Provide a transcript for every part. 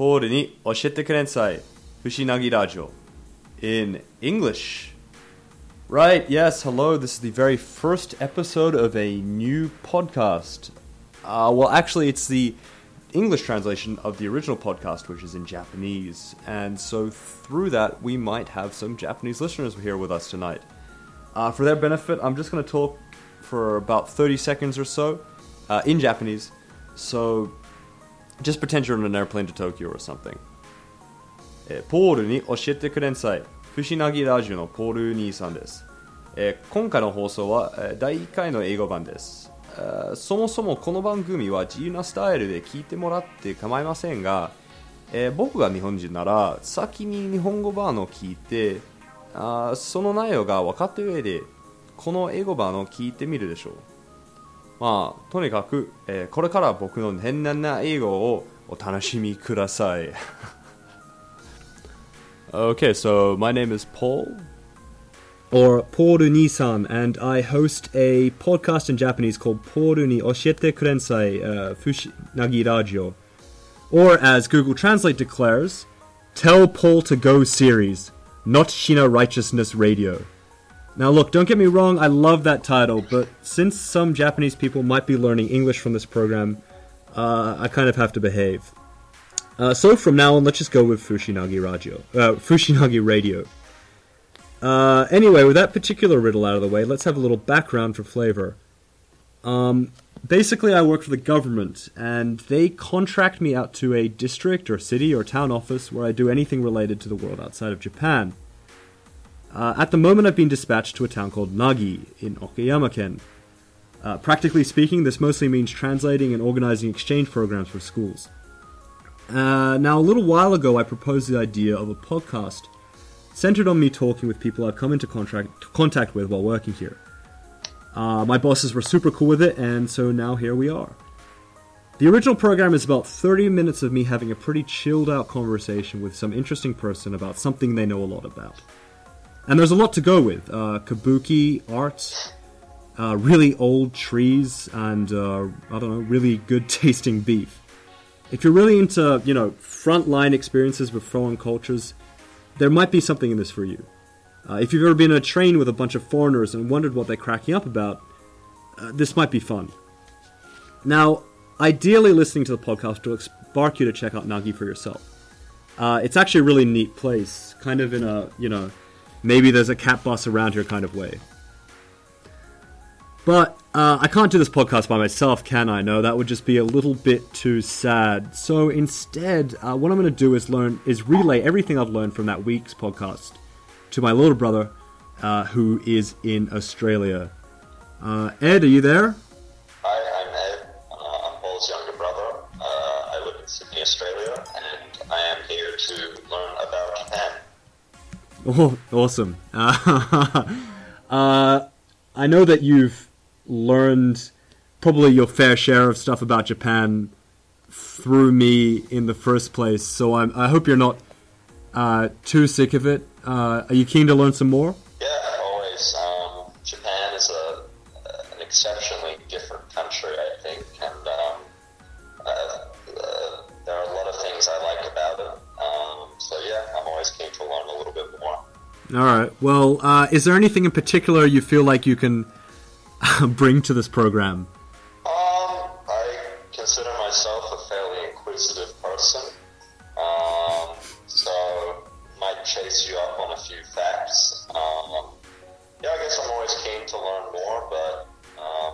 ポールに教えてくれんさい。Fushi Nagi Radio. In English. Right, yes, hello. This is the very first episode of a new podcast. Uh, well, actually, it's the English translation of the original podcast, which is in Japanese. And so, through that, we might have some Japanese listeners here with us tonight. Uh, for their benefit, I'm just going to talk for about 30 seconds or so uh, in Japanese. So, just pretend you're on an airplane to Tokyo or something. えーポールに教えてくれんさい。ふしなぎラジオのポール兄さんです。えー今回の放送は、えー第1回の英語版です、えーそもそもこの番組は自由なスタイルで聞いてもらって構いませんが、えー僕が日本人なら先に日本語版を聞いてあその内容が分かった上でこの英語版を聞いてみるでしょうまあとにかく、えーこれから僕の変な英語をお楽しみください Okay, so my name is Paul. or Poru Nissan, and I host a podcast in Japanese called Poru ni Oshiete Kurensai uh, Fushinagi Radio. Or, as Google Translate declares, Tell Paul to Go series, not Shina Righteousness Radio. Now, look, don't get me wrong, I love that title, but since some Japanese people might be learning English from this program, uh, I kind of have to behave. Uh, so from now on, let's just go with Fushinagi Radio. Uh, Fushinagi Radio. Uh, anyway, with that particular riddle out of the way, let's have a little background for flavor. Um, basically, I work for the government, and they contract me out to a district or city or town office where I do anything related to the world outside of Japan. Uh, at the moment, I've been dispatched to a town called Nagi in Okayama-ken. Uh, practically speaking, this mostly means translating and organizing exchange programs for schools. Uh, now, a little while ago, I proposed the idea of a podcast centered on me talking with people I've come into contract, contact with while working here. Uh, my bosses were super cool with it, and so now here we are. The original program is about 30 minutes of me having a pretty chilled out conversation with some interesting person about something they know a lot about. And there's a lot to go with uh, kabuki, art, uh, really old trees, and uh, I don't know, really good tasting beef. If you're really into, you know, frontline experiences with foreign cultures, there might be something in this for you. Uh, if you've ever been on a train with a bunch of foreigners and wondered what they're cracking up about, uh, this might be fun. Now, ideally, listening to the podcast will spark you to check out Nagi for yourself. Uh, it's actually a really neat place, kind of in a, you know, maybe there's a cat bus around here kind of way. But uh, I can't do this podcast by myself, can I? No, that would just be a little bit too sad. So instead, uh, what I'm going to do is learn is relay everything I've learned from that week's podcast to my little brother, uh, who is in Australia. Uh, Ed, are you there? Oh, awesome. Uh, I know that you've learned probably your fair share of stuff about Japan through me in the first place, so I'm, I hope you're not uh, too sick of it. Uh, are you keen to learn some more? Yeah, always. Um, All right. Well, uh, is there anything in particular you feel like you can bring to this program? Um, I consider myself a fairly inquisitive person, um, so might chase you up on a few facts. Um, yeah, I guess I'm always keen to learn more, but um,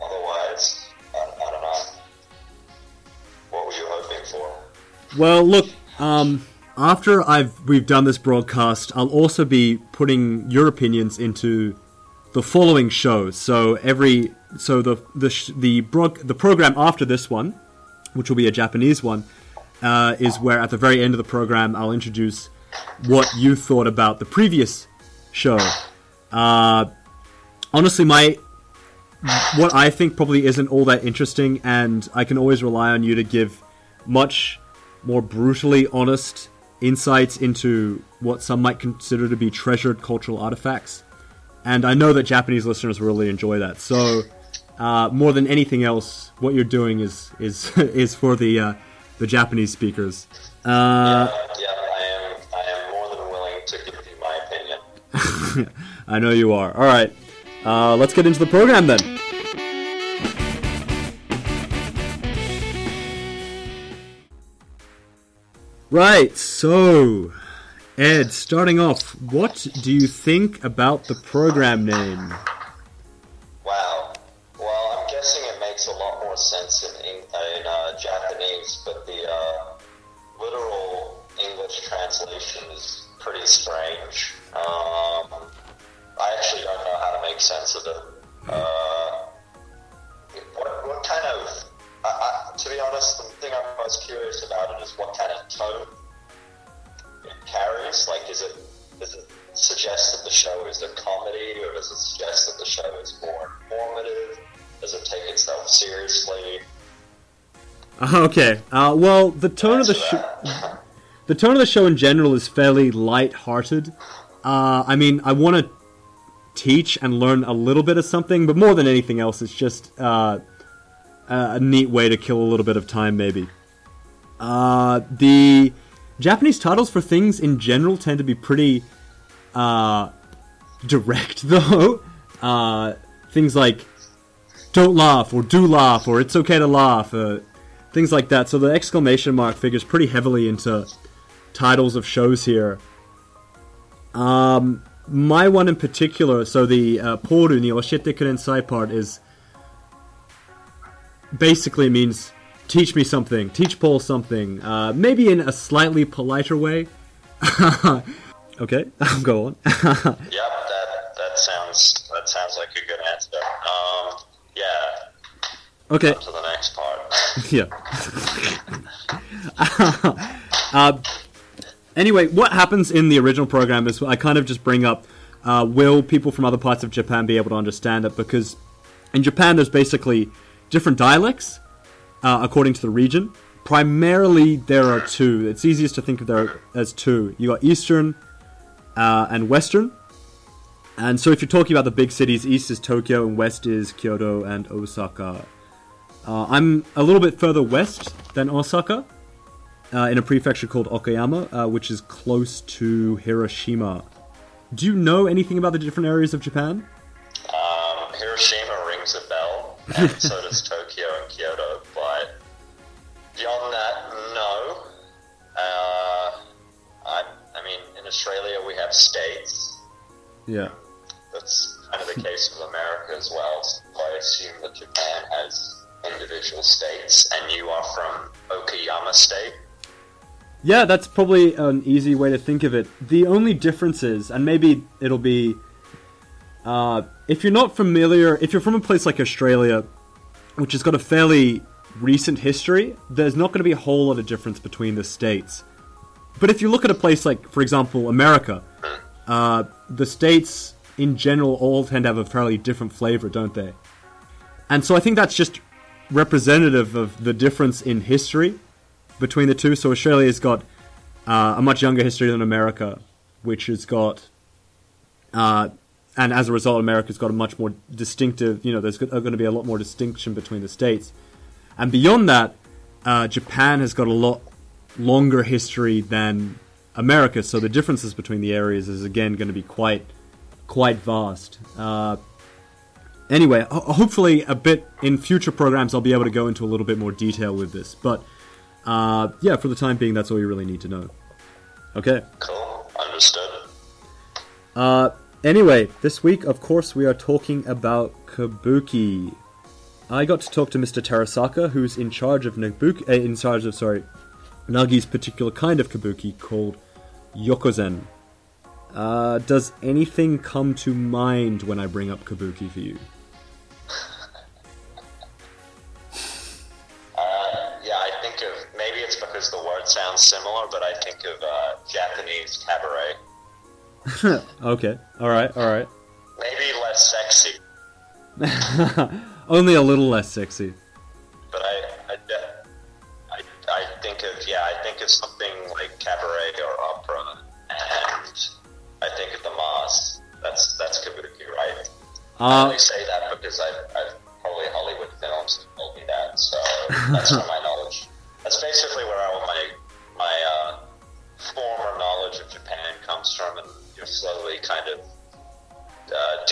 otherwise, I, I don't know. What were you hoping for? Well, look, um, after I've we've done this broadcast, I'll also be putting your opinions into the following shows. So every so the the the broad, the program after this one, which will be a Japanese one, uh, is where at the very end of the program I'll introduce what you thought about the previous show. Uh, honestly, my what I think probably isn't all that interesting, and I can always rely on you to give much more brutally honest insights into what some might consider to be treasured cultural artifacts. And I know that Japanese listeners really enjoy that. So, uh, more than anything else, what you're doing is is is for the uh, the Japanese speakers. Uh, yeah, yeah, I am. I am more than willing to give you my opinion. I know you are. All right, uh, let's get into the program then. Right, so Ed, starting off, what do you think about the program name? Wow. Well, I'm guessing it makes a lot more sense in, in, uh, Japanese, but the uh, literal English translation is pretty strange. Um, I actually don't know how to make sense of it. Okay. Uh, well, the tone of the show, the tone of the show in general is fairly light-hearted. Uh, I mean, I want to teach and learn a little bit of something, but more than anything else, it's just uh, a neat way to kill a little bit of time, maybe. Uh, the Japanese titles for things in general tend to be pretty uh, direct, though. Uh, things like "don't laugh" or "do laugh" or "it's okay to laugh," uh, things like that. So the exclamation mark figures pretty heavily into titles of shows here. Um, my one in particular, so the uh, "poru ni oshite kurensai" part is basically means teach me something, teach Paul something, uh, maybe in a slightly politer way. okay, I'll go on. Yep, that that sounds that sounds like a good answer. Okay, to the next part. yeah. uh, anyway, what happens in the original program is I kind of just bring up uh, will people from other parts of Japan be able to understand it? Because in Japan, there's basically different dialects uh, according to the region. Primarily, there are two. It's easiest to think of there as two. You got Eastern uh, and Western. And so, if you're talking about the big cities, East is Tokyo and West is Kyoto and Osaka. Uh, I'm a little bit further west than Osaka, uh, in a prefecture called Okayama, uh, which is close to Hiroshima. Do you know anything about the different areas of Japan? Um, Hiroshima rings a bell, and so does Tokyo and Kyoto. But beyond that, no. Uh, I, I mean, in Australia we have states. Yeah. That's kind of the case with America as well. So I assume that Japan has individual states, and you are from Okayama State. Yeah, that's probably an easy way to think of it. The only difference is, and maybe it'll be, uh, if you're not familiar, if you're from a place like Australia, which has got a fairly recent history, there's not going to be a whole lot of difference between the states. But if you look at a place like, for example, America, uh, the states in general all tend to have a fairly different flavor, don't they? And so I think that's just representative of the difference in history between the two. So Australia's got uh, a much younger history than America, which has got, uh, and as a result, America's got a much more distinctive. You know, there's going to be a lot more distinction between the states, and beyond that, uh, Japan has got a lot longer history than America. So the differences between the areas is again going to be quite, quite vast. Anyway, ho- hopefully, a bit in future programs, I'll be able to go into a little bit more detail with this, but. Uh, yeah, for the time being, that's all you really need to know. Okay. Cool, understood. Uh, anyway, this week, of course, we are talking about Kabuki. I got to talk to Mr. Terasaka, who's in charge of Nabuki, uh, in charge of sorry, Nagi's particular kind of Kabuki called Yokosen. Uh, does anything come to mind when I bring up Kabuki for you? okay, alright, alright. Maybe less sexy, Only a little less sexy. but I, I, I, I think of yeah, I think of something like cabaret or opera, and I think of the Mas. That's that's kabuki, right? I Uh, only say that because I've, I've probably Hollywood films have told me that, so that's from my knowledge. That's basically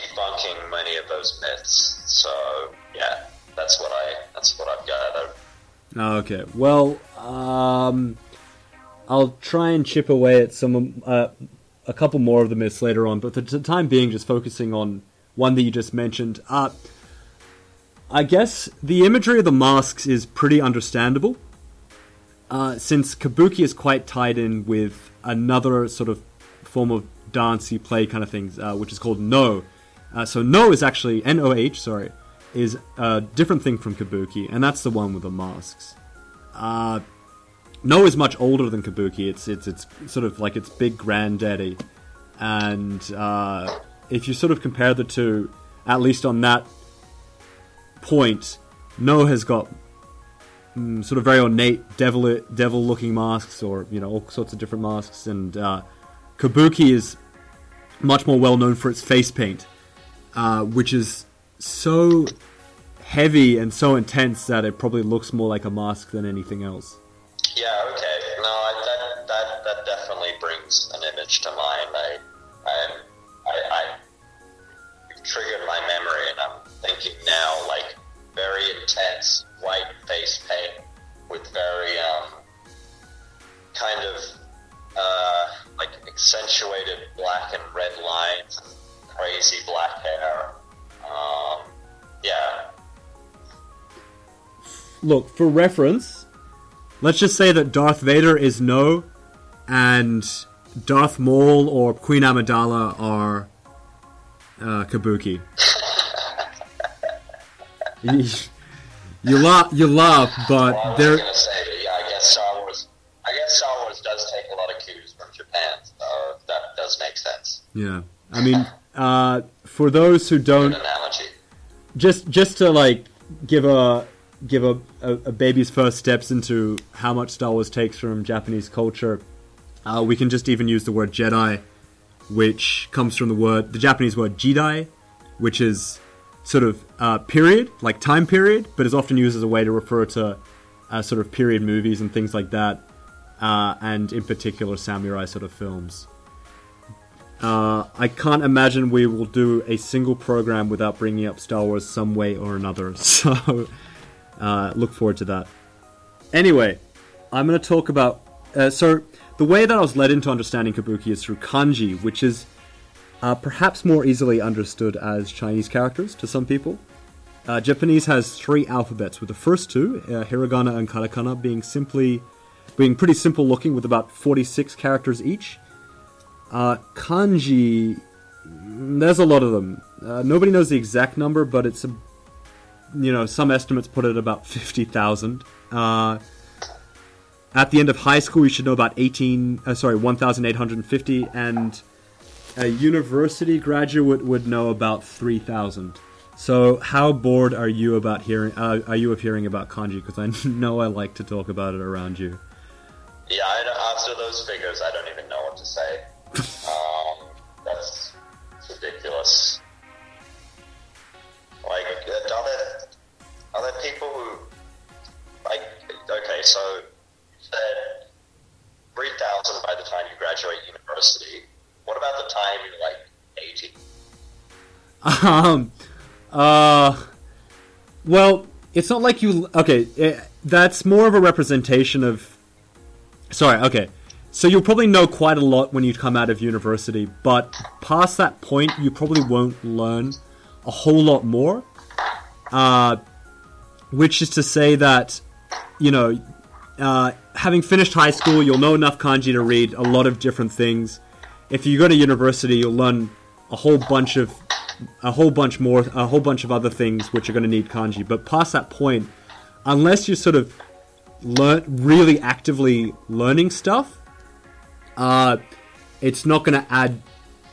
debunking many of those myths. So yeah, that's what I that's what I've gathered. Okay. Well, um, I'll try and chip away at some uh, a couple more of the myths later on, but for the time being, just focusing on one that you just mentioned. Uh, I guess the imagery of the masks is pretty understandable, uh, since kabuki is quite tied in with another sort of form of dancey play kind of things, uh, which is called Noh. Uh, so Noh is actually N O H, sorry, is a different thing from kabuki, and that's the one with the masks. Uh, Noh is much older than kabuki. It's it's it's sort of like its big granddaddy, and uh, if you sort of compare the two, at least on that point, Noh has got mm, sort of very ornate devil devil looking masks, or you know all sorts of different masks, and uh, Kabuki is much more well known for its face paint, uh, which is so heavy and so intense that it probably looks more like a mask than anything else. Yeah, okay. No, I, that, that that definitely brings an image to mind. I, I, I, I triggered my memory, and I'm thinking now, like very intense white face paint with very um, kind of uh, like accentuated black and red lines, crazy black hair. Um, yeah, Look, for reference, let's just say that Darth Vader is Noh, and Darth Maul or Queen Amidala are uh, Kabuki. you, you laugh, you laugh, well, I but was they're gonna say. Yeah, I guess Star Wars. I guess Star Wars does take a lot of cues from Japan, so that does make sense. yeah. I mean, uh, for those who don't analogy. just just to like give a give a, a, a baby's first steps into how much Star Wars takes from Japanese culture, uh, we can just even use the word Jedi, which comes from the word the Japanese word Jidai, which is sort of uh, period, like time period, but is often used as a way to refer to uh, sort of period movies and things like that, uh, and in particular samurai sort of films. Uh, I can't imagine we will do a single program without bringing up Star Wars some way or another. So, uh, look forward to that. Anyway, I'm going to talk about. Uh, so, the way that I was led into understanding Kabuki is through kanji, which is uh, perhaps more easily understood as Chinese characters to some people. Uh, Japanese has three alphabets, with the first two, uh, hiragana and katakana, being simply being pretty simple looking, with about 46 characters each. Uh, kanji, there's a lot of them. Uh, nobody knows the exact number, but it's a, you know, some estimates put it about fifty thousand. Uh, at the end of high school, you should know about eighteen. Uh, sorry, one thousand eight hundred fifty, and a university graduate would know about three thousand. So, how bored are you about hearing? Uh, are you of hearing about kanji? Because I know I like to talk about it around you. Yeah, after those figures, I don't even know what to say. Um, that's ridiculous. Like, are there, are there people who, like, okay, so said 3,000 by the time you graduate university. What about the time you're like 80? Um, uh, well, it's not like you. Okay, eh, that's more of a representation of. Sorry, okay. So you'll probably know quite a lot when you come out of university, but past that point, you probably won't learn a whole lot more. Uh, which is to say that, you know, uh, having finished high school, you'll know enough kanji to read a lot of different things. If you go to university, you'll learn a whole bunch of a whole bunch more, a whole bunch of other things which are going to need kanji. But past that point, unless you're sort of learn really actively learning stuff, uh, it's not going to add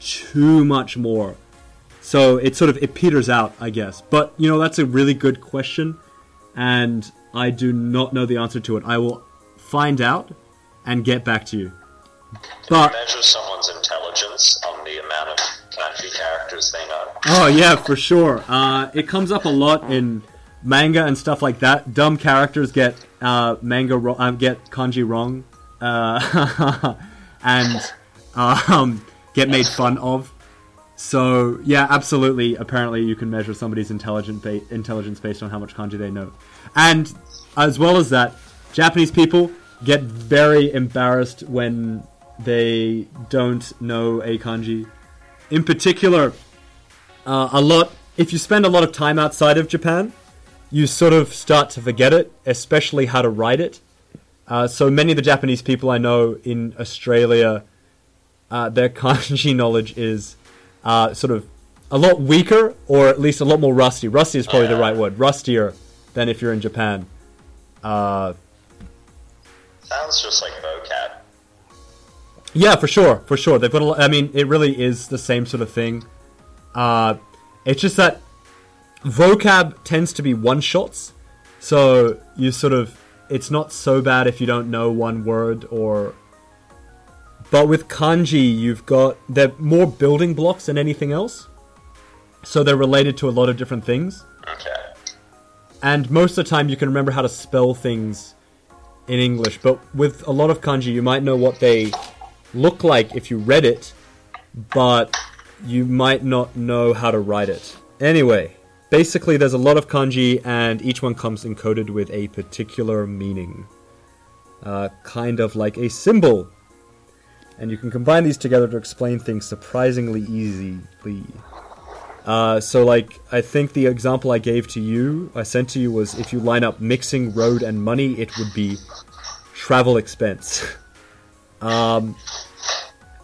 too much more. So it sort of it peters out, I guess. But you know that's a really good question, and I do not know the answer to it. I will find out and get back to you. But Measure someone's intelligence on the amount of kanji characters they know. Oh yeah, for sure. Uh, it comes up a lot in manga and stuff like that. Dumb characters get uh, manga ro- uh, get kanji wrong, uh, and um, get made fun of. So yeah, absolutely. Apparently, you can measure somebody's intelligent ba- intelligence based on how much kanji they know, and as well as that, Japanese people get very embarrassed when they don't know a kanji. In particular, uh, a lot. If you spend a lot of time outside of Japan, you sort of start to forget it, especially how to write it. Uh, so many of the Japanese people I know in Australia, uh, their kanji knowledge is uh, sort of a lot weaker, or at least a lot more rusty. Rusty is probably the right word. Rustier than if you're in Japan. Uh, Sounds just like vocab. yeah, for sure, for sure. They've got. A lot, I mean, it really is the same sort of thing. Uh, it's just that vocab tends to be one shots, so you sort of. It's not so bad if you don't know one word or. But with kanji, you've got they're more building blocks than anything else, so they're related to a lot of different things. Okay. And most of the time, you can remember how to spell things in English. But with a lot of kanji, you might know what they look like if you read it, but you might not know how to write it. Anyway, basically, there's a lot of kanji, and each one comes encoded with a particular meaning. Uh, kind of like a symbol. And you can combine these together to explain things surprisingly easily. Uh, so, like, I think the example I gave to you, I sent to you, was if you line up mixing road and money, it would be travel expense. um,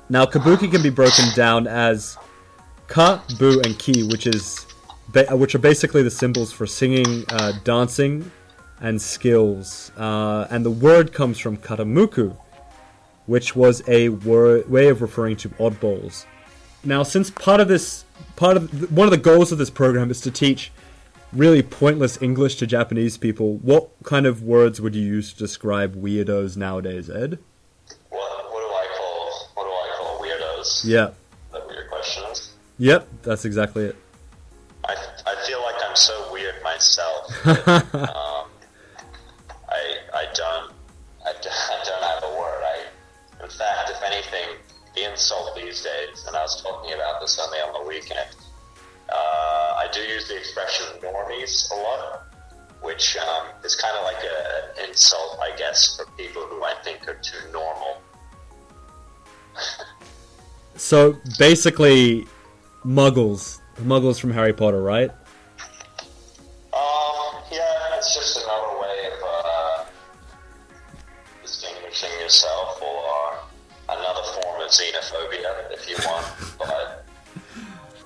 now, kabuki can be broken down as ka, bu, and ki, which is which are basically the symbols for singing, uh, dancing, and skills. Uh, and the word comes from katamuku, which was a word, way of referring to oddballs. Now, since part of this, part of one of the goals of this program is to teach really pointless English to Japanese people, what kind of words would you use to describe weirdos nowadays, Ed? What, what do I call what do I call weirdos? Yeah. That what your question? Yep, that's exactly it. um, I I don't I, don't- I don't have a word. I in fact, if anything, the insult these days, and I was talking about this only on the weekend. Uh, I do use the expression normies a lot, which um, is kind of like a- an insult, I guess, for people who I think are too normal. So basically, muggles. Muggles from Harry Potter, right?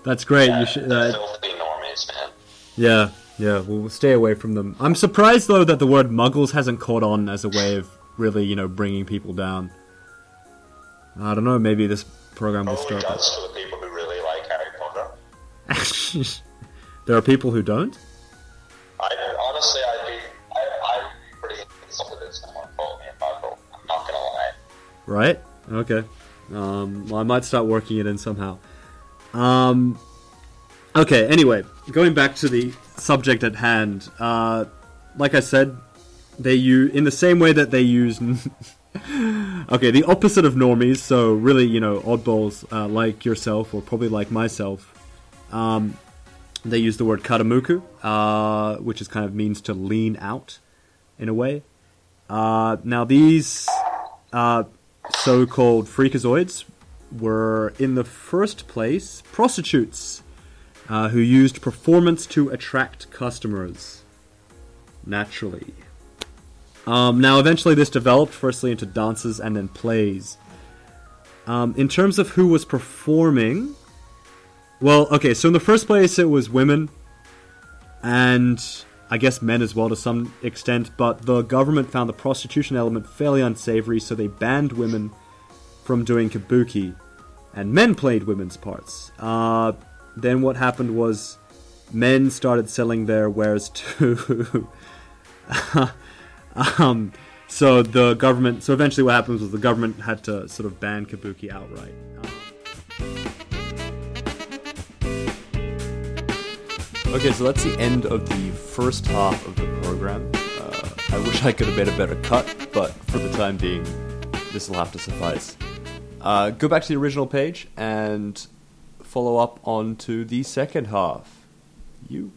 That's great. yeah, You should. Uh, filthy normies, man. yeah, yeah. We'll stay away from them. I'm surprised though that the word muggles hasn't caught on as a way of really, you know, bringing people down. I don't know. Maybe this program will Probably start. does for the people who really like Harry Potter. there are people who don't. I honestly, I'd be, I, I'd be pretty insulted if someone called me a muggle. I'm not gonna lie. Right? Okay. Um, well, I might start working it in somehow. Um, okay, anyway, going back to the subject at hand. Uh, like I said, they use, in the same way that they use. okay, the opposite of normies, so really, you know, oddballs uh, like yourself, or probably like myself. Um, they use the word katamuku, uh, which is kind of means to lean out, in a way. Uh, now, these uh, so-called freakazoids were in the first place prostitutes uh, who used performance to attract customers naturally. Um, now eventually this developed firstly into dances and then plays. Um, in terms of who was performing well okay so in the first place it was women and I guess men as well to some extent, but the government found the prostitution element fairly unsavory, so they banned women from doing kabuki, and men played women's parts. Uh, then what happened was men started selling their wares too. um, so the government, so eventually what happened was the government had to sort of ban kabuki outright. Okay, so that's the end of the first half of the program. Uh, I wish I could have made a better cut, but for the time being, this will have to suffice. Uh, go back to the original page and follow up on to the second half. You